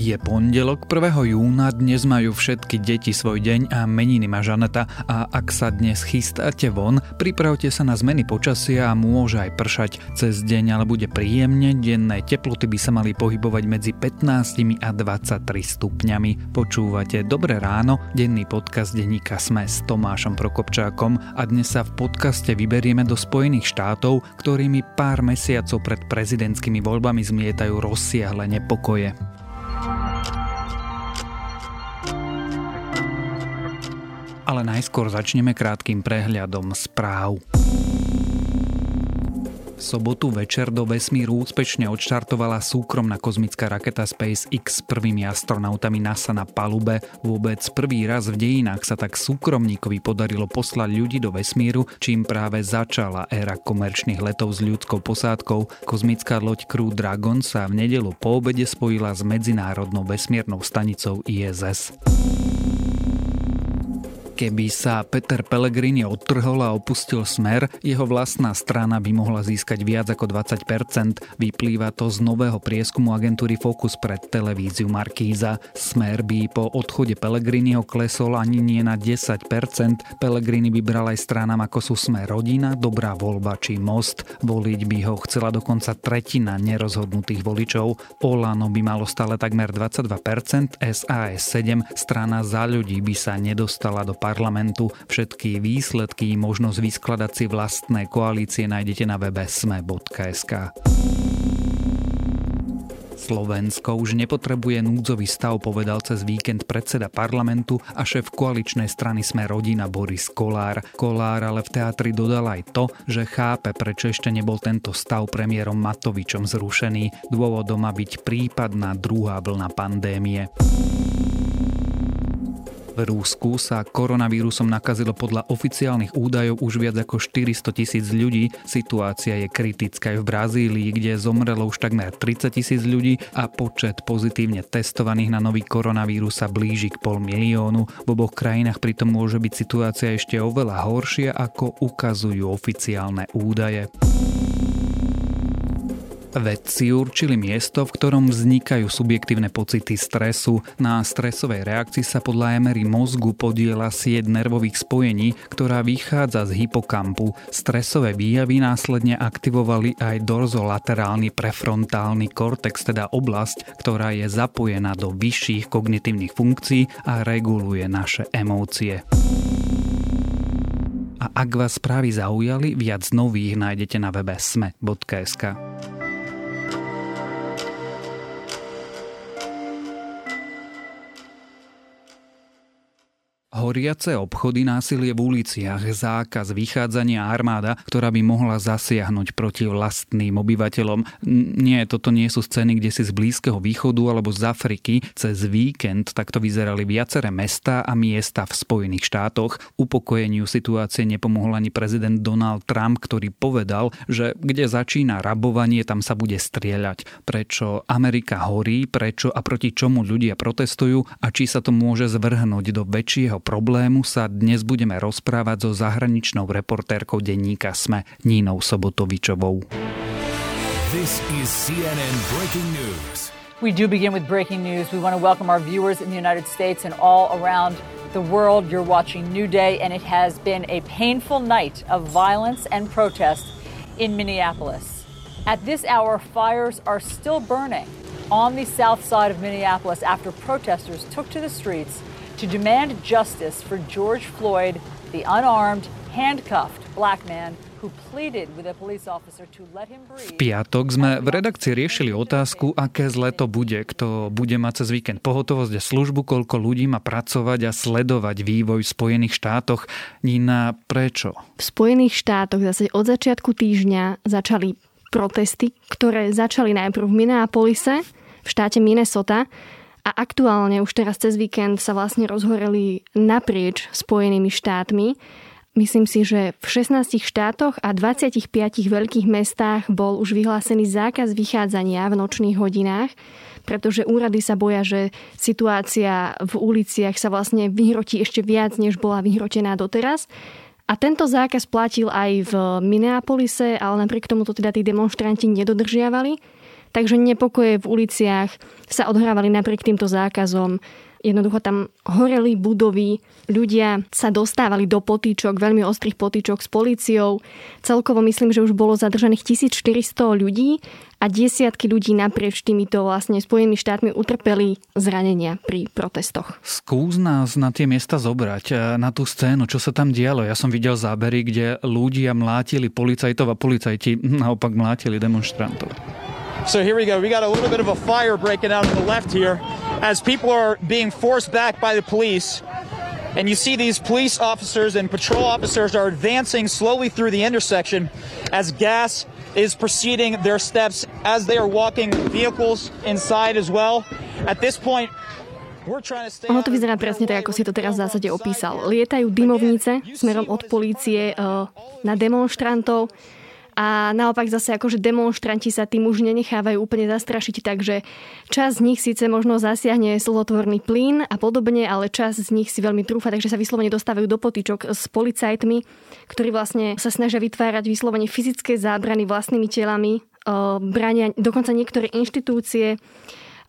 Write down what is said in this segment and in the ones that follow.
Je pondelok 1. júna, dnes majú všetky deti svoj deň a meniny má Žaneta a ak sa dnes chystáte von, pripravte sa na zmeny počasia a môže aj pršať. Cez deň ale bude príjemne, denné teploty by sa mali pohybovať medzi 15 a 23 stupňami. Počúvate Dobré ráno, denný podcast denníka Sme s Tomášom Prokopčákom a dnes sa v podcaste vyberieme do Spojených štátov, ktorými pár mesiacov pred prezidentskými voľbami zmietajú rozsiahle nepokoje. Ale najskôr začneme krátkým prehľadom správ. V sobotu večer do vesmíru úspešne odštartovala súkromná kozmická raketa SpaceX s prvými astronautami NASA na palube. Vôbec prvý raz v dejinách sa tak súkromníkovi podarilo poslať ľudí do vesmíru, čím práve začala éra komerčných letov s ľudskou posádkou. Kozmická loď Crew Dragon sa v nedelu po obede spojila s medzinárodnou vesmírnou stanicou ISS. Keby sa Peter Pellegrini odtrhol a opustil smer, jeho vlastná strana by mohla získať viac ako 20%. Vyplýva to z nového prieskumu agentúry Focus pre televíziu Markíza. Smer by po odchode Pellegriniho klesol ani nie na 10%. Pellegrini by bral aj stranám ako sú Smer rodina, Dobrá voľba či Most. Voliť by ho chcela dokonca tretina nerozhodnutých voličov. Olano by malo stále takmer 22%, SAS 7, strana za ľudí by sa nedostala do parlamentu parlamentu. Všetky výsledky možnosť vyskladať si vlastné koalície nájdete na webe sme.sk. Slovensko už nepotrebuje núdzový stav, povedal cez víkend predseda parlamentu a šéf koaličnej strany Sme rodina Boris Kolár. Kolár ale v teatri dodal aj to, že chápe, prečo ešte nebol tento stav premiérom Matovičom zrušený. Dôvodom má byť prípadná druhá vlna pandémie. V Rúsku sa koronavírusom nakazilo podľa oficiálnych údajov už viac ako 400 tisíc ľudí. Situácia je kritická aj v Brazílii, kde zomrelo už takmer 30 tisíc ľudí a počet pozitívne testovaných na nový koronavírus sa blíži k pol miliónu. V oboch krajinách pritom môže byť situácia ešte oveľa horšia, ako ukazujú oficiálne údaje. Vedci určili miesto, v ktorom vznikajú subjektívne pocity stresu. Na stresovej reakcii sa podľa Emery mozgu podiela sieť nervových spojení, ktorá vychádza z hypokampu. Stresové výjavy následne aktivovali aj dorzolaterálny prefrontálny kortex, teda oblasť, ktorá je zapojená do vyšších kognitívnych funkcií a reguluje naše emócie. A ak vás správy zaujali, viac nových nájdete na webe sme.sk. Horiace obchody, násilie v uliciach, zákaz vychádzania armáda, ktorá by mohla zasiahnuť proti vlastným obyvateľom. Nie, toto nie sú scény, kde si z Blízkeho východu alebo z Afriky cez víkend takto vyzerali viaceré mesta a miesta v Spojených štátoch. Upokojeniu situácie nepomohol ani prezident Donald Trump, ktorý povedal, že kde začína rabovanie, tam sa bude strieľať. Prečo Amerika horí, prečo a proti čomu ľudia protestujú a či sa to môže zvrhnúť do väčšieho problému sa dnes budeme rozprávať so zahraničnou reportérkou denníka SME Nínou Sobotovičovou. This is CNN Breaking News. We do begin with breaking news. We want to welcome our viewers in the United States and all around the world. You're watching New Day, and it has been a painful night of violence and protest in Minneapolis. At this hour, fires are still burning on the south side of Minneapolis after protesters took to the streets to demand justice for George Floyd, the unarmed, handcuffed black man v piatok sme v redakcii riešili otázku, aké zle to bude, kto bude mať cez víkend pohotovosť a službu, koľko ľudí má pracovať a sledovať vývoj v Spojených štátoch. Nina, prečo? V Spojených štátoch zase od začiatku týždňa začali protesty, ktoré začali najprv v Minneapolise, v štáte Minnesota, a aktuálne už teraz cez víkend sa vlastne rozhoreli naprieč Spojenými štátmi. Myslím si, že v 16 štátoch a 25 veľkých mestách bol už vyhlásený zákaz vychádzania v nočných hodinách, pretože úrady sa boja, že situácia v uliciach sa vlastne vyhrotí ešte viac, než bola vyhrotená doteraz. A tento zákaz platil aj v Minneapolise, ale napriek tomu to teda tí demonstranti nedodržiavali. Takže nepokoje v uliciach sa odhrávali napriek týmto zákazom. Jednoducho tam horeli budovy, ľudia sa dostávali do potýčok, veľmi ostrých potýčok s políciou. Celkovo myslím, že už bolo zadržaných 1400 ľudí a desiatky ľudí naprieč týmito vlastne Spojenými štátmi utrpeli zranenia pri protestoch. Skús nás na tie miesta zobrať, e, na tú scénu, čo sa tam dialo. Ja som videl zábery, kde ľudia mlátili policajtov a policajti naopak mlátili demonstrantov. So here we go. We got a little bit of a fire breaking out on the left here as people are being forced back by the police. And you see these police officers and patrol officers are advancing slowly through the intersection as gas is proceeding their steps as they are walking vehicles inside as well. At this point, ono to vyzerá presne tak, ako si to teraz v zásade opísal. Lietajú dymovnice smerom od polície uh, na demonstrantov a naopak zase akože demonstranti sa tým už nenechávajú úplne zastrašiť, takže čas z nich síce možno zasiahne slotvorný plyn a podobne, ale čas z nich si veľmi trúfa, takže sa vyslovene dostávajú do potýčok s policajtmi, ktorí vlastne sa snažia vytvárať vyslovene fyzické zábrany vlastnými telami, brania dokonca niektoré inštitúcie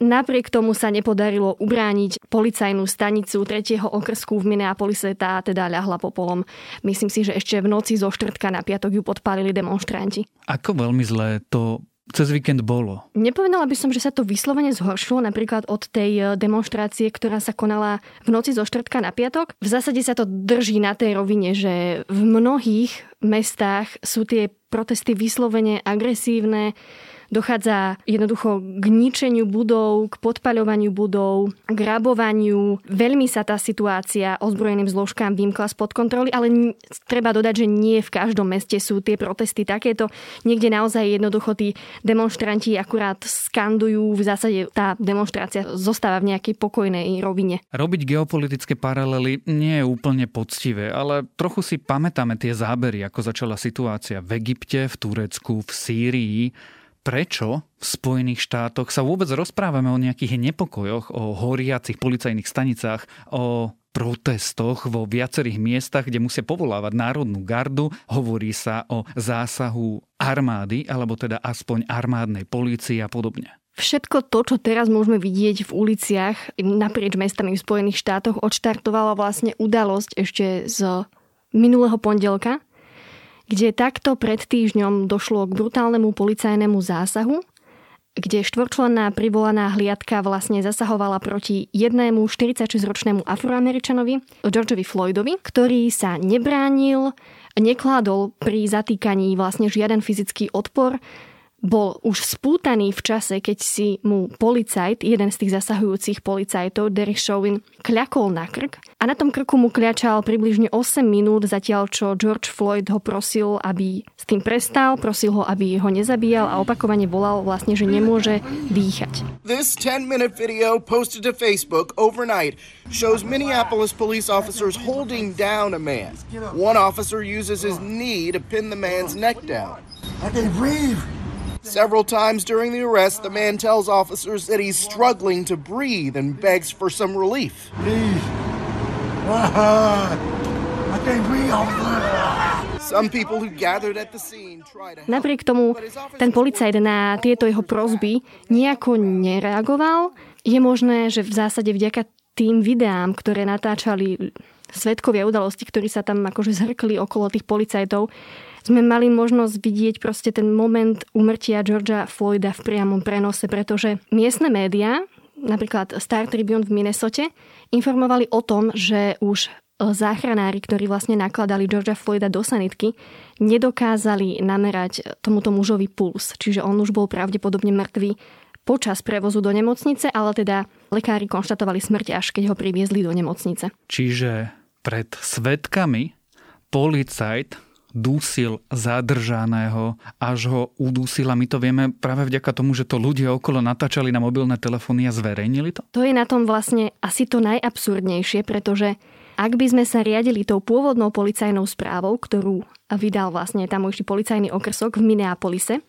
Napriek tomu sa nepodarilo ubrániť policajnú stanicu 3. okrsku v Minneapolise, tá teda ľahla popolom. Myslím si, že ešte v noci zo štvrtka na piatok ju podpálili demonstranti. Ako veľmi zlé to cez víkend bolo? Nepovedala by som, že sa to vyslovene zhoršilo, napríklad od tej e, demonstrácie, ktorá sa konala v noci zo štvrtka na piatok. V zásade sa to drží na tej rovine, že v mnohých mestách sú tie protesty vyslovene agresívne, Dochádza jednoducho k ničeniu budov, k podpaľovaniu budov, k rabovaniu. Veľmi sa tá situácia ozbrojeným zložkám vymkla spod kontroly, ale treba dodať, že nie v každom meste sú tie protesty takéto. Niekde naozaj jednoducho tí demonstranti akurát skandujú. V zásade tá demonstrácia zostáva v nejakej pokojnej rovine. Robiť geopolitické paralely nie je úplne poctivé, ale trochu si pamätáme tie zábery, ako začala situácia v Egypte, v Turecku, v Sýrii prečo v Spojených štátoch sa vôbec rozprávame o nejakých nepokojoch, o horiacich policajných stanicách, o protestoch vo viacerých miestach, kde musia povolávať národnú gardu. Hovorí sa o zásahu armády, alebo teda aspoň armádnej polície a podobne. Všetko to, čo teraz môžeme vidieť v uliciach naprieč mestami v Spojených štátoch, odštartovala vlastne udalosť ešte z minulého pondelka, kde takto pred týždňom došlo k brutálnemu policajnému zásahu, kde štvorčlenná privolaná hliadka vlastne zasahovala proti jednému 46-ročnému afroameričanovi, Georgeovi Floydovi, ktorý sa nebránil, nekládol pri zatýkaní vlastne žiaden fyzický odpor, bol už spútaný v čase, keď si mu policajt, jeden z tých zasahujúcich policajtov, Derek Chauvin, kľakol na krk a na tom krku mu kľačal približne 8 minút, zatiaľ čo George Floyd ho prosil, aby s tým prestal, prosil ho, aby ho nezabíjal a opakovane volal vlastne, že nemôže dýchať. This 10-minute video posted to Facebook overnight shows Minneapolis police officers holding down a man. One officer uses his knee to pin the man's neck down. I can breathe. Several times during the arrest, the man tells officers that he's struggling to breathe and begs for some relief. Please. I can't breathe, Some people who gathered at the scene try to Napriek tomu ten policajt na tieto jeho prozby nejako nereagoval. Je možné, že v zásade vďaka tým videám, ktoré natáčali svetkovia udalosti, ktorí sa tam akože zhrkli okolo tých policajtov, sme mali možnosť vidieť proste ten moment umrtia Georgia Floyda v priamom prenose, pretože miestne médiá, napríklad Star Tribune v Minnesote, informovali o tom, že už záchranári, ktorí vlastne nakladali Georgia Floyda do sanitky, nedokázali namerať tomuto mužovi puls. Čiže on už bol pravdepodobne mŕtvý počas prevozu do nemocnice, ale teda lekári konštatovali smrť, až keď ho priviezli do nemocnice. Čiže pred svetkami policajt dúsil zadržaného, až ho udúsil a my to vieme práve vďaka tomu, že to ľudia okolo natáčali na mobilné telefóny a zverejnili to? To je na tom vlastne asi to najabsurdnejšie, pretože ak by sme sa riadili tou pôvodnou policajnou správou, ktorú vydal vlastne tamojší policajný okrsok v Minneapolise,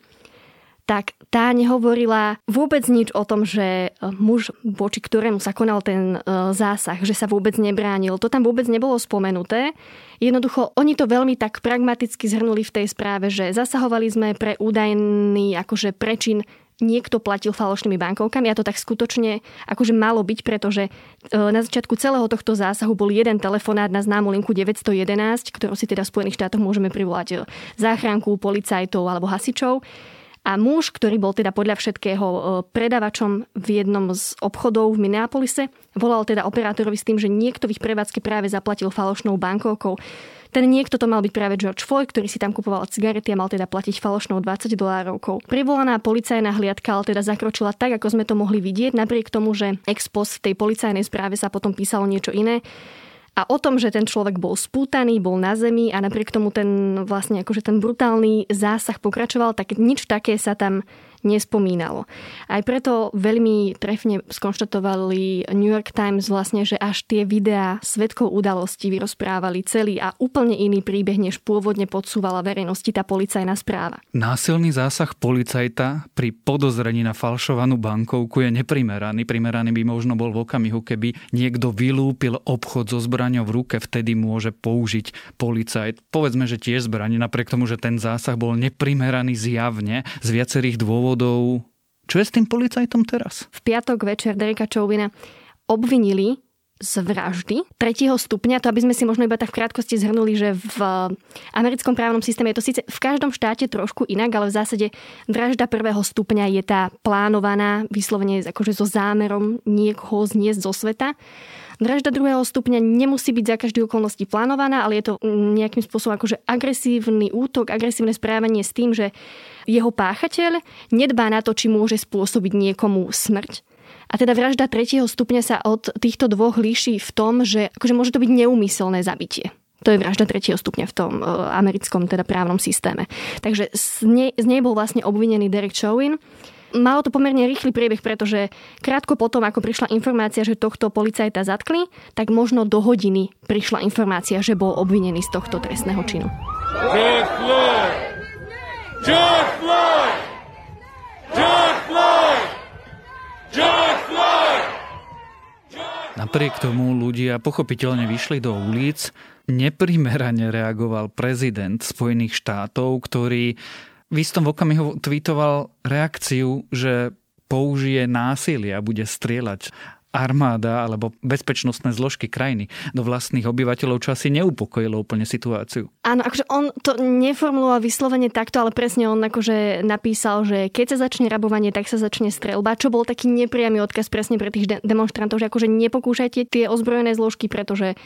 tak tá nehovorila vôbec nič o tom, že e, muž, voči ktorému sa konal ten e, zásah, že sa vôbec nebránil. To tam vôbec nebolo spomenuté. Jednoducho, oni to veľmi tak pragmaticky zhrnuli v tej správe, že zasahovali sme pre údajný akože prečin niekto platil falošnými bankovkami a to tak skutočne akože malo byť, pretože e, na začiatku celého tohto zásahu bol jeden telefonát na známu linku 911, ktorú si teda v Spojených štátoch môžeme privolať záchranku, policajtov alebo hasičov. A muž, ktorý bol teda podľa všetkého e, predavačom v jednom z obchodov v Minneapolise, volal teda operátorovi s tým, že niekto v ich prevádzke práve zaplatil falošnou bankovkou. Ten niekto to mal byť práve George Floyd, ktorý si tam kupoval cigarety a mal teda platiť falošnou 20 dolárovkou. Privolaná policajná hliadka ale teda zakročila tak, ako sme to mohli vidieť, napriek tomu, že ex post v tej policajnej správe sa potom písalo niečo iné a o tom, že ten človek bol spútaný, bol na zemi a napriek tomu ten vlastne akože ten brutálny zásah pokračoval, tak nič také sa tam nespomínalo. Aj preto veľmi trefne skonštatovali New York Times vlastne, že až tie videá svetkov udalosti vyrozprávali celý a úplne iný príbeh, než pôvodne podsúvala verejnosti tá policajná správa. Násilný zásah policajta pri podozrení na falšovanú bankovku je neprimeraný. Primeraný by možno bol v okamihu, keby niekto vylúpil obchod so zbraňou v ruke, vtedy môže použiť policajt. Povedzme, že tiež zbraň, napriek tomu, že ten zásah bol neprimeraný zjavne z viacerých dôvodov dôvodov. Čo je s tým policajtom teraz? V piatok večer Dereka Chauvina obvinili z vraždy tretieho stupňa. To aby sme si možno iba tak v krátkosti zhrnuli, že v americkom právnom systéme je to síce v každom štáte trošku inak, ale v zásade vražda prvého stupňa je tá plánovaná, vyslovene akože so zámerom niekoho zniesť zo sveta. Vražda druhého stupňa nemusí byť za každý okolnosti plánovaná, ale je to nejakým spôsobom akože agresívny útok, agresívne správanie s tým, že jeho páchateľ nedbá na to, či môže spôsobiť niekomu smrť. A teda vražda tretieho stupňa sa od týchto dvoch líši v tom, že akože môže to byť neumyselné zabitie. To je vražda tretieho stupňa v tom e, americkom teda právnom systéme. Takže z nej, z nej bol vlastne obvinený Derek Chauvin Malo to pomerne rýchly priebeh, pretože krátko potom, ako prišla informácia, že tohto policajta zatkli, tak možno do hodiny prišla informácia, že bol obvinený z tohto trestného činu. George Floyd! George Floyd! George Floyd! George Floyd! Napriek tomu ľudia pochopiteľne vyšli do ulic, neprimerane reagoval prezident Spojených štátov, ktorý v istom okamihu tweetoval reakciu, že použije násilie a bude strieľať armáda alebo bezpečnostné zložky krajiny do vlastných obyvateľov, čo asi neupokojilo úplne situáciu. Áno, akože on to neformuloval vyslovene takto, ale presne on akože napísal, že keď sa začne rabovanie, tak sa začne strelba, čo bol taký nepriamy odkaz presne pre tých de- demonstrantov, že akože nepokúšajte tie ozbrojené zložky, pretože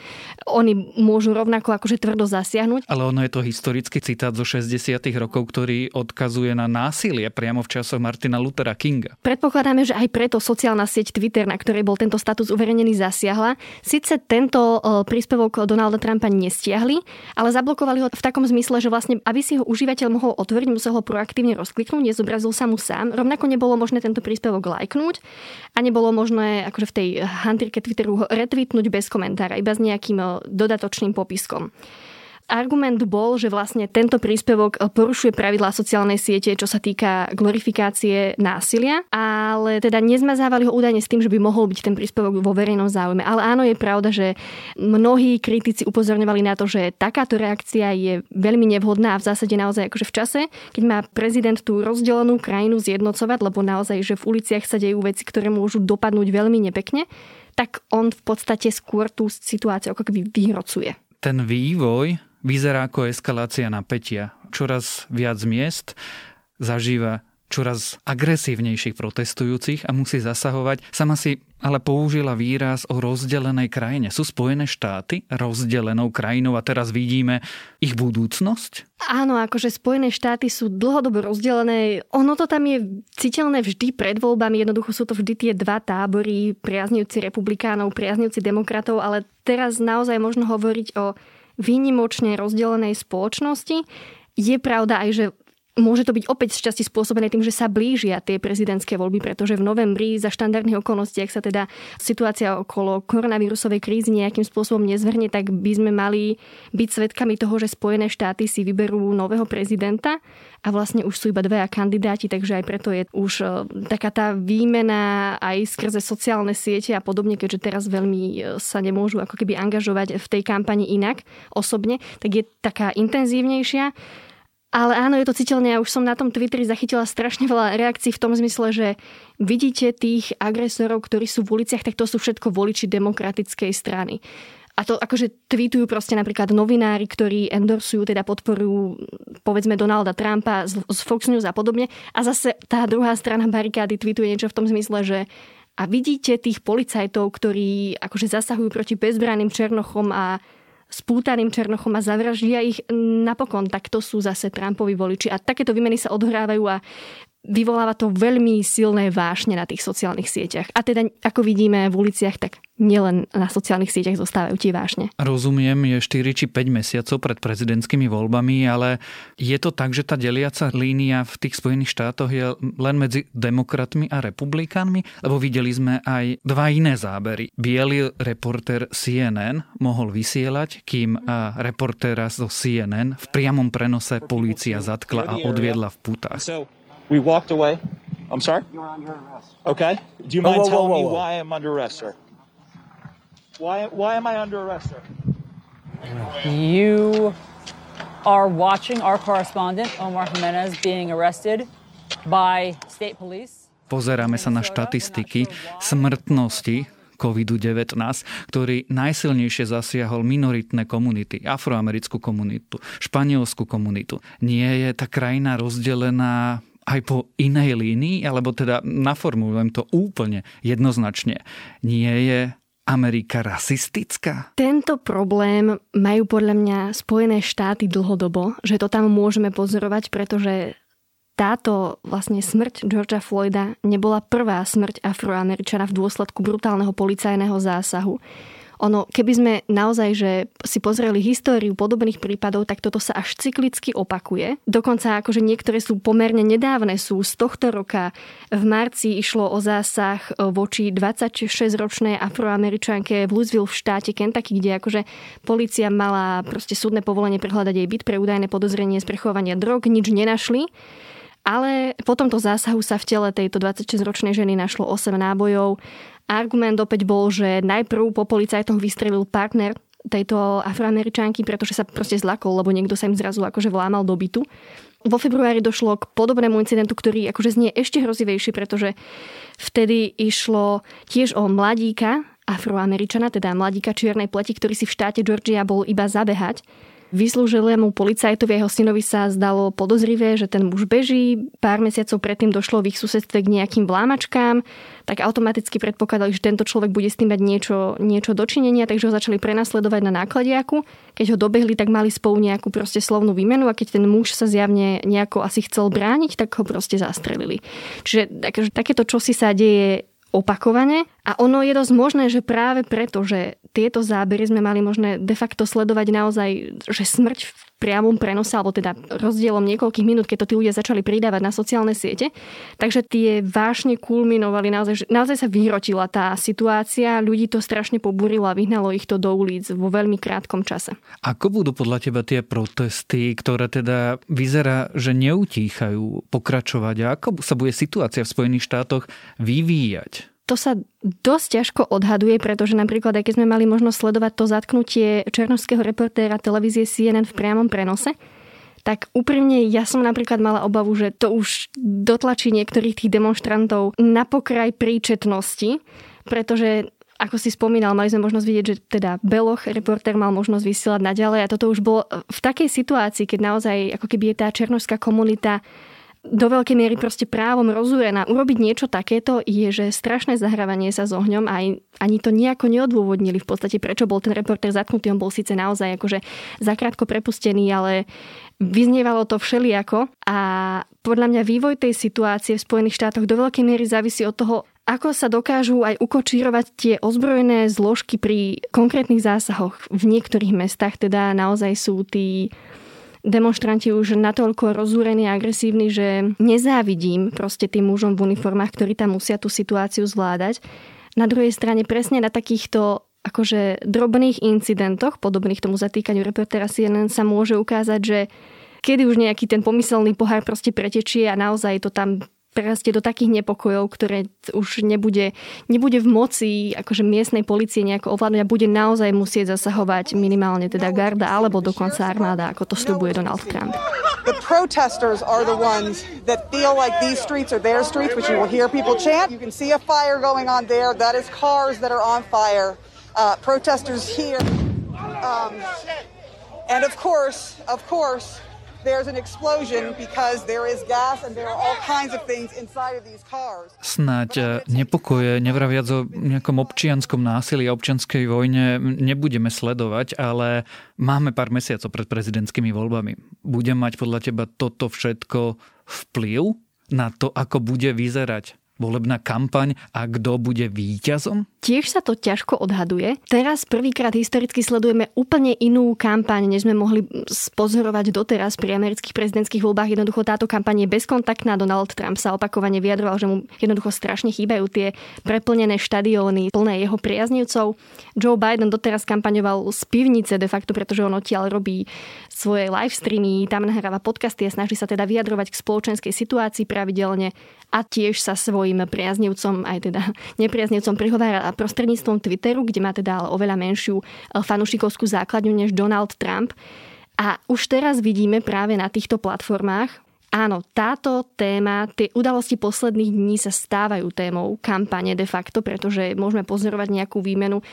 oni môžu rovnako akože tvrdo zasiahnuť. Ale ono je to historický citát zo 60. rokov, ktorý odkazuje na násilie priamo v časoch Martina Luthera Kinga. Predpokladáme, že aj preto sociálna sieť Twitter, na ktorej bol tento status uverejnený, zasiahla. Sice tento príspevok Donalda Trumpa nestiahli, ale zablokovali ho v takom zmysle, že vlastne, aby si ho užívateľ mohol otvoriť, musel ho proaktívne rozkliknúť, nezobrazil sa mu sám. Rovnako nebolo možné tento príspevok lajknúť a nebolo možné akože v tej hantrike Twitteru retweetnúť bez komentára, iba s nejakým dodatočným popiskom. Argument bol, že vlastne tento príspevok porušuje pravidlá sociálnej siete, čo sa týka glorifikácie násilia, ale teda nezmazávali ho údajne s tým, že by mohol byť ten príspevok vo verejnom záujme. Ale áno, je pravda, že mnohí kritici upozorňovali na to, že takáto reakcia je veľmi nevhodná a v zásade naozaj akože v čase, keď má prezident tú rozdelenú krajinu zjednocovať, lebo naozaj, že v uliciach sa dejú veci, ktoré môžu dopadnúť veľmi nepekne, tak on v podstate skôr tú situáciu ako keby vyhrocuje. Ten vývoj vyzerá ako eskalácia napätia. Čoraz viac miest zažíva čoraz agresívnejších protestujúcich a musí zasahovať. Sama si ale použila výraz o rozdelenej krajine. Sú Spojené štáty rozdelenou krajinou a teraz vidíme ich budúcnosť? Áno, akože Spojené štáty sú dlhodobo rozdelené. Ono to tam je citeľné vždy pred voľbami. Jednoducho sú to vždy tie dva tábory, priaznivci republikánov, priaznivci demokratov, ale teraz naozaj možno hovoriť o výnimočne rozdelenej spoločnosti. Je pravda aj, že Môže to byť opäť z časti spôsobené tým, že sa blížia tie prezidentské voľby, pretože v novembri za štandardných okolností, ak sa teda situácia okolo koronavírusovej krízy nejakým spôsobom nezvrhne, tak by sme mali byť svedkami toho, že Spojené štáty si vyberú nového prezidenta a vlastne už sú iba dvaja kandidáti, takže aj preto je už e, taká tá výmena aj skrze sociálne siete a podobne, keďže teraz veľmi e, sa nemôžu ako keby angažovať v tej kampani inak osobne, tak je taká intenzívnejšia. Ale áno, je to citeľné. Ja už som na tom Twitteri zachytila strašne veľa reakcií v tom zmysle, že vidíte tých agresorov, ktorí sú v uliciach, tak to sú všetko voliči demokratickej strany. A to akože tweetujú proste napríklad novinári, ktorí endorsujú, teda podporujú povedzme Donalda Trumpa z, z Fox News a podobne. A zase tá druhá strana barikády tweetuje niečo v tom zmysle, že a vidíte tých policajtov, ktorí akože zasahujú proti bezbranným černochom a spútaným Černochom a zavraždia ich napokon, tak to sú zase Trumpovi voliči. A takéto výmeny sa odhrávajú a vyvoláva to veľmi silné vášne na tých sociálnych sieťach. A teda, ako vidíme v uliciach, tak nielen na sociálnych sieťach zostávajú tie vášne. Rozumiem, je 4 či 5 mesiacov pred prezidentskými voľbami, ale je to tak, že tá deliaca línia v tých Spojených štátoch je len medzi demokratmi a republikánmi? Lebo videli sme aj dva iné zábery. Bielý reporter CNN mohol vysielať, kým reportéra zo CNN v priamom prenose polícia zatkla a odviedla v putách. We walked away. I'm sorry? You're under arrest. Okay. Do you mind whoa, whoa, telling whoa, me why I'm under arrest, sir? Why, why am I under arrest, sir? You are watching our correspondent, Omar Jimenez, being arrested by state police. Pozeráme sa na štatistiky smrtnosti COVID-19, ktorý najsilnejšie zasiahol minoritné komunity, afroamerickú komunitu, španielskú komunitu. Nie je tá krajina rozdelená aj po inej línii, alebo teda naformulujem to úplne jednoznačne. Nie je Amerika rasistická? Tento problém majú podľa mňa Spojené štáty dlhodobo, že to tam môžeme pozorovať, pretože táto vlastne smrť Georgia Floyda nebola prvá smrť Afroameričana v dôsledku brutálneho policajného zásahu. Ono, keby sme naozaj že si pozreli históriu podobných prípadov, tak toto sa až cyklicky opakuje. Dokonca akože niektoré sú pomerne nedávne, sú z tohto roka. V marci išlo o zásah e, voči 26-ročnej afroameričanke v Louisville v štáte Kentucky, kde akože policia mala proste súdne povolenie prehľadať jej byt pre údajné podozrenie z prechovania drog, nič nenašli. Ale po tomto zásahu sa v tele tejto 26-ročnej ženy našlo 8 nábojov Argument opäť bol, že najprv po policajtoch vystrelil partner tejto afroameričanky, pretože sa proste zlakol, lebo niekto sa im zrazu akože vlámal do bytu. Vo februári došlo k podobnému incidentu, ktorý akože znie ešte hrozivejší, pretože vtedy išlo tiež o mladíka, afroameričana, teda mladíka čiernej pleti, ktorý si v štáte Georgia bol iba zabehať Vyslúžilému policajtovi jeho synovi sa zdalo podozrivé, že ten muž beží. Pár mesiacov predtým došlo v ich susedstve k nejakým vlámačkám, tak automaticky predpokladali, že tento človek bude s tým mať niečo, niečo dočinenia, takže ho začali prenasledovať na nákladiaku. Keď ho dobehli, tak mali spolu nejakú proste slovnú výmenu a keď ten muž sa zjavne nejako asi chcel brániť, tak ho proste zastrelili. Čiže takže, takéto čosi sa deje opakovane a ono je dosť možné, že práve preto, že tieto zábery sme mali možné de facto sledovať naozaj, že smrť v priamom prenose, alebo teda rozdielom niekoľkých minút, keď to tí ľudia začali pridávať na sociálne siete. Takže tie vášne kulminovali, naozaj, naozaj sa vyhrotila tá situácia, ľudí to strašne pobúrilo a vyhnalo ich to do ulic vo veľmi krátkom čase. Ako budú podľa teba tie protesty, ktoré teda vyzerá, že neutíchajú pokračovať a ako sa bude situácia v Spojených štátoch vyvíjať? To sa dosť ťažko odhaduje, pretože napríklad, aj keď sme mali možnosť sledovať to zatknutie černovského reportéra televízie CNN v priamom prenose, tak úprimne ja som napríklad mala obavu, že to už dotlačí niektorých tých demonstrantov na pokraj príčetnosti, pretože ako si spomínal, mali sme možnosť vidieť, že teda Beloch, reporter, mal možnosť vysielať naďalej a toto už bolo v takej situácii, keď naozaj ako keby je tá černovská komunita do veľkej miery proste právom rozúrená. Urobiť niečo takéto je, že strašné zahrávanie sa s ohňom a ani to nejako neodôvodnili v podstate, prečo bol ten reporter zatknutý. On bol síce naozaj akože zakrátko prepustený, ale vyznievalo to všelijako a podľa mňa vývoj tej situácie v Spojených štátoch do veľkej miery závisí od toho, ako sa dokážu aj ukočírovať tie ozbrojené zložky pri konkrétnych zásahoch. V niektorých mestách teda naozaj sú tí demonstranti už natoľko rozúrení a agresívni, že nezávidím proste tým mužom v uniformách, ktorí tam musia tú situáciu zvládať. Na druhej strane presne na takýchto akože drobných incidentoch, podobných tomu zatýkaniu reportéra CNN sa môže ukázať, že kedy už nejaký ten pomyselný pohár proste pretečie a naozaj to tam prerastie do takých nepokojov, ktoré už nebude, nebude v moci akože miestnej policie nejako ovládnuť a bude naozaj musieť zasahovať minimálne teda garda alebo dokonca armáda, ako to slubuje Donald Trump. The protesters are the ones that feel like these streets are their streets, which you will hear people chant. You can see a fire going on there. That is cars that are on fire. Uh, protesters here. Um, and of course, of course, there's an explosion because there is gas and there are all kinds of things inside of these cars. Snáď eh, nepokoje, nevraviac o nejakom občianskom násilí a občianskej vojne nebudeme sledovať, ale máme pár mesiacov pred prezidentskými voľbami. Bude mať podľa teba toto všetko vplyv na to, ako bude vyzerať volebná kampaň a kto bude víťazom? Tiež sa to ťažko odhaduje. Teraz prvýkrát historicky sledujeme úplne inú kampaň, než sme mohli spozorovať doteraz pri amerických prezidentských voľbách. Jednoducho táto kampaň je bezkontaktná. Donald Trump sa opakovane vyjadroval, že mu jednoducho strašne chýbajú tie preplnené štadióny plné jeho priaznivcov. Joe Biden doteraz kampaňoval z pivnice de facto, pretože on odtiaľ robí svoje live streamy, tam nahráva podcasty a snaží sa teda vyjadrovať k spoločenskej situácii pravidelne a tiež sa svojim priaznivcom, aj teda nepriaznivcom prihovára prostredníctvom Twitteru, kde má teda ale oveľa menšiu eh, fanušikovskú základňu než Donald Trump. A už teraz vidíme práve na týchto platformách, Áno, táto téma, tie udalosti posledných dní sa stávajú témou kampane de facto, pretože môžeme pozorovať nejakú výmenu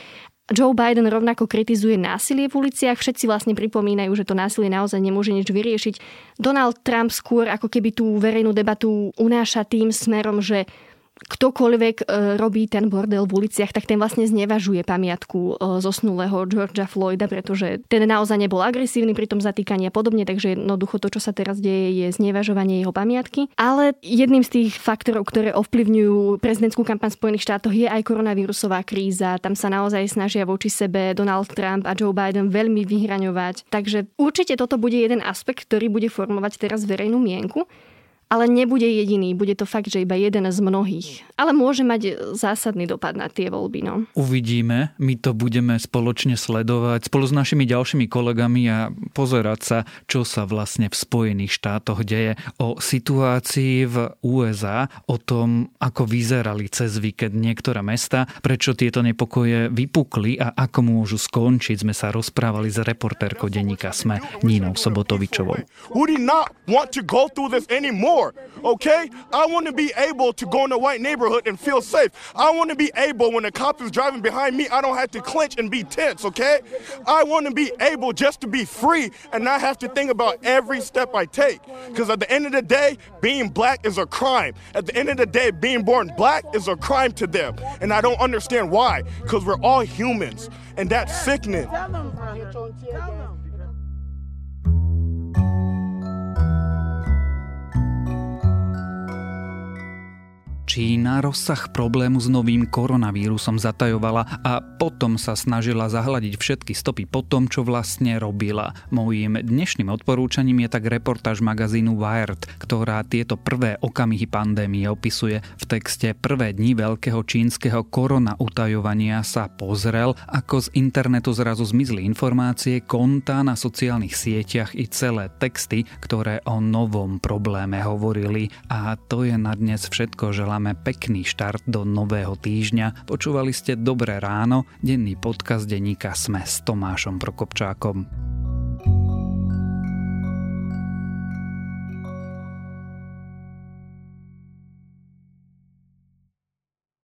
Joe Biden rovnako kritizuje násilie v uliciach, všetci vlastne pripomínajú, že to násilie naozaj nemôže nič vyriešiť. Donald Trump skôr ako keby tú verejnú debatu unáša tým smerom, že ktokoľvek e, robí ten bordel v uliciach, tak ten vlastne znevažuje pamiatku e, zosnulého Georgia Floyda, pretože ten naozaj nebol agresívny pri tom zatýkaní a podobne, takže jednoducho to, čo sa teraz deje, je znevažovanie jeho pamiatky. Ale jedným z tých faktorov, ktoré ovplyvňujú prezidentskú kampaň v Spojených štátoch, je aj koronavírusová kríza. Tam sa naozaj snažia voči sebe Donald Trump a Joe Biden veľmi vyhraňovať. Takže určite toto bude jeden aspekt, ktorý bude formovať teraz verejnú mienku ale nebude jediný, bude to fakt, že iba jeden z mnohých. Ale môže mať zásadný dopad na tie voľby. No. Uvidíme, my to budeme spoločne sledovať spolu s našimi ďalšími kolegami a pozerať sa, čo sa vlastne v Spojených štátoch deje o situácii v USA, o tom, ako vyzerali cez víkend niektoré mesta, prečo tieto nepokoje vypukli a ako môžu skončiť. Sme sa rozprávali s reportérkou denníka SME Nínou Sobotovičovou. Okay? I want to be able to go in a white neighborhood and feel safe. I want to be able, when a cop is driving behind me, I don't have to clench and be tense, okay? I want to be able just to be free and not have to think about every step I take. Because at the end of the day, being black is a crime. At the end of the day, being born black is a crime to them. And I don't understand why. Because we're all humans. And that's sickening. Čína rozsah problému s novým koronavírusom zatajovala a potom sa snažila zahľadiť všetky stopy po tom, čo vlastne robila. Mojím dnešným odporúčaním je tak reportáž magazínu Wired, ktorá tieto prvé okamihy pandémie opisuje. V texte Prvé dni veľkého čínskeho korona utajovania sa pozrel, ako z internetu zrazu zmizli informácie, kontá na sociálnych sieťach i celé texty, ktoré o novom probléme hovorili. A to je na dnes všetko. Želám želáme pekný štart do nového týždňa. Počúvali ste Dobré ráno, denný podcast denníka Sme s Tomášom Prokopčákom.